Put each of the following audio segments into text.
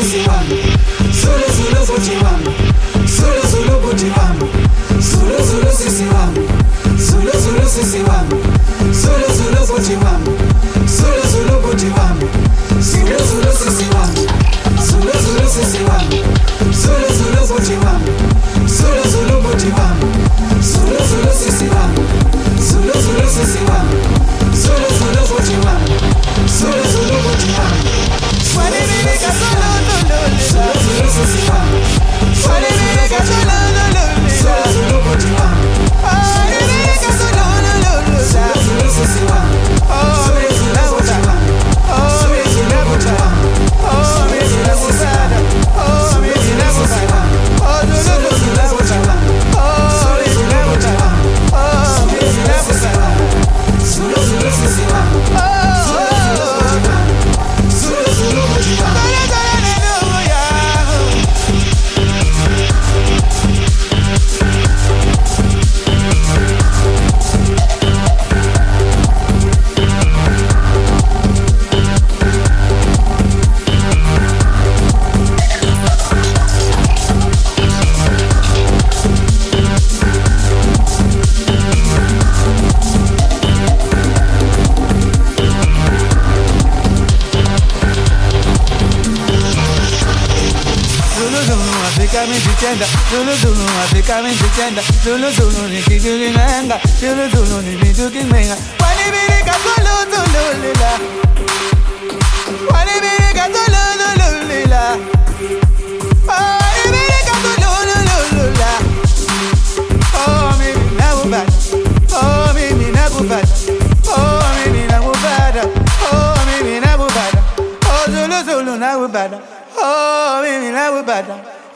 sisimame zulu zulu kutimame zulu zulu kutimame zulu zulu sisimame zulu zulu sisimame got your love. Zulu Zulu afikamente tenda Zulu Zulu ni kitu kinanga Zulu Zulu ni vitu kimenga Wanibirika Zulu Zulu lila. Wanibirika Zulu Zulu lila. Wanibirika Zulu Zulu lila. Oh Oh Oh mimi nakupata Oh mimi nakupata oh, oh Zulu Zulu nakupata Oh mimi nakupata Oh, mimi nakupata. Oh, oh, oh. Ndugu yangu. Zolo, zolo,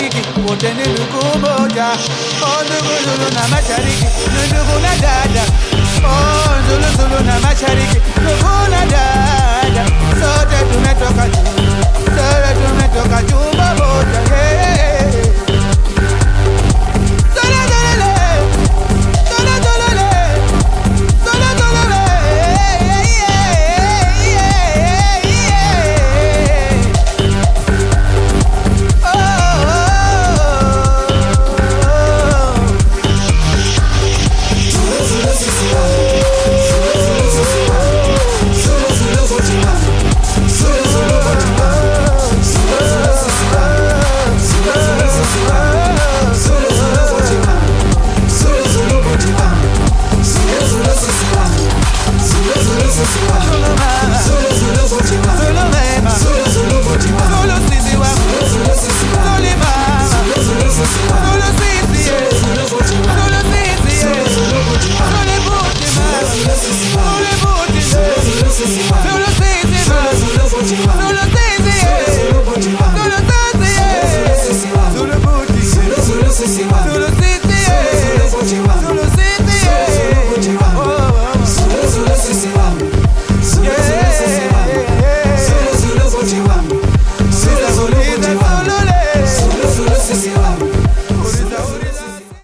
mashariki wote ni moja. Oh, ndugu Zulu na mashariki ndugu na dada. Oh, Zulu Zulu na mashariki ndugu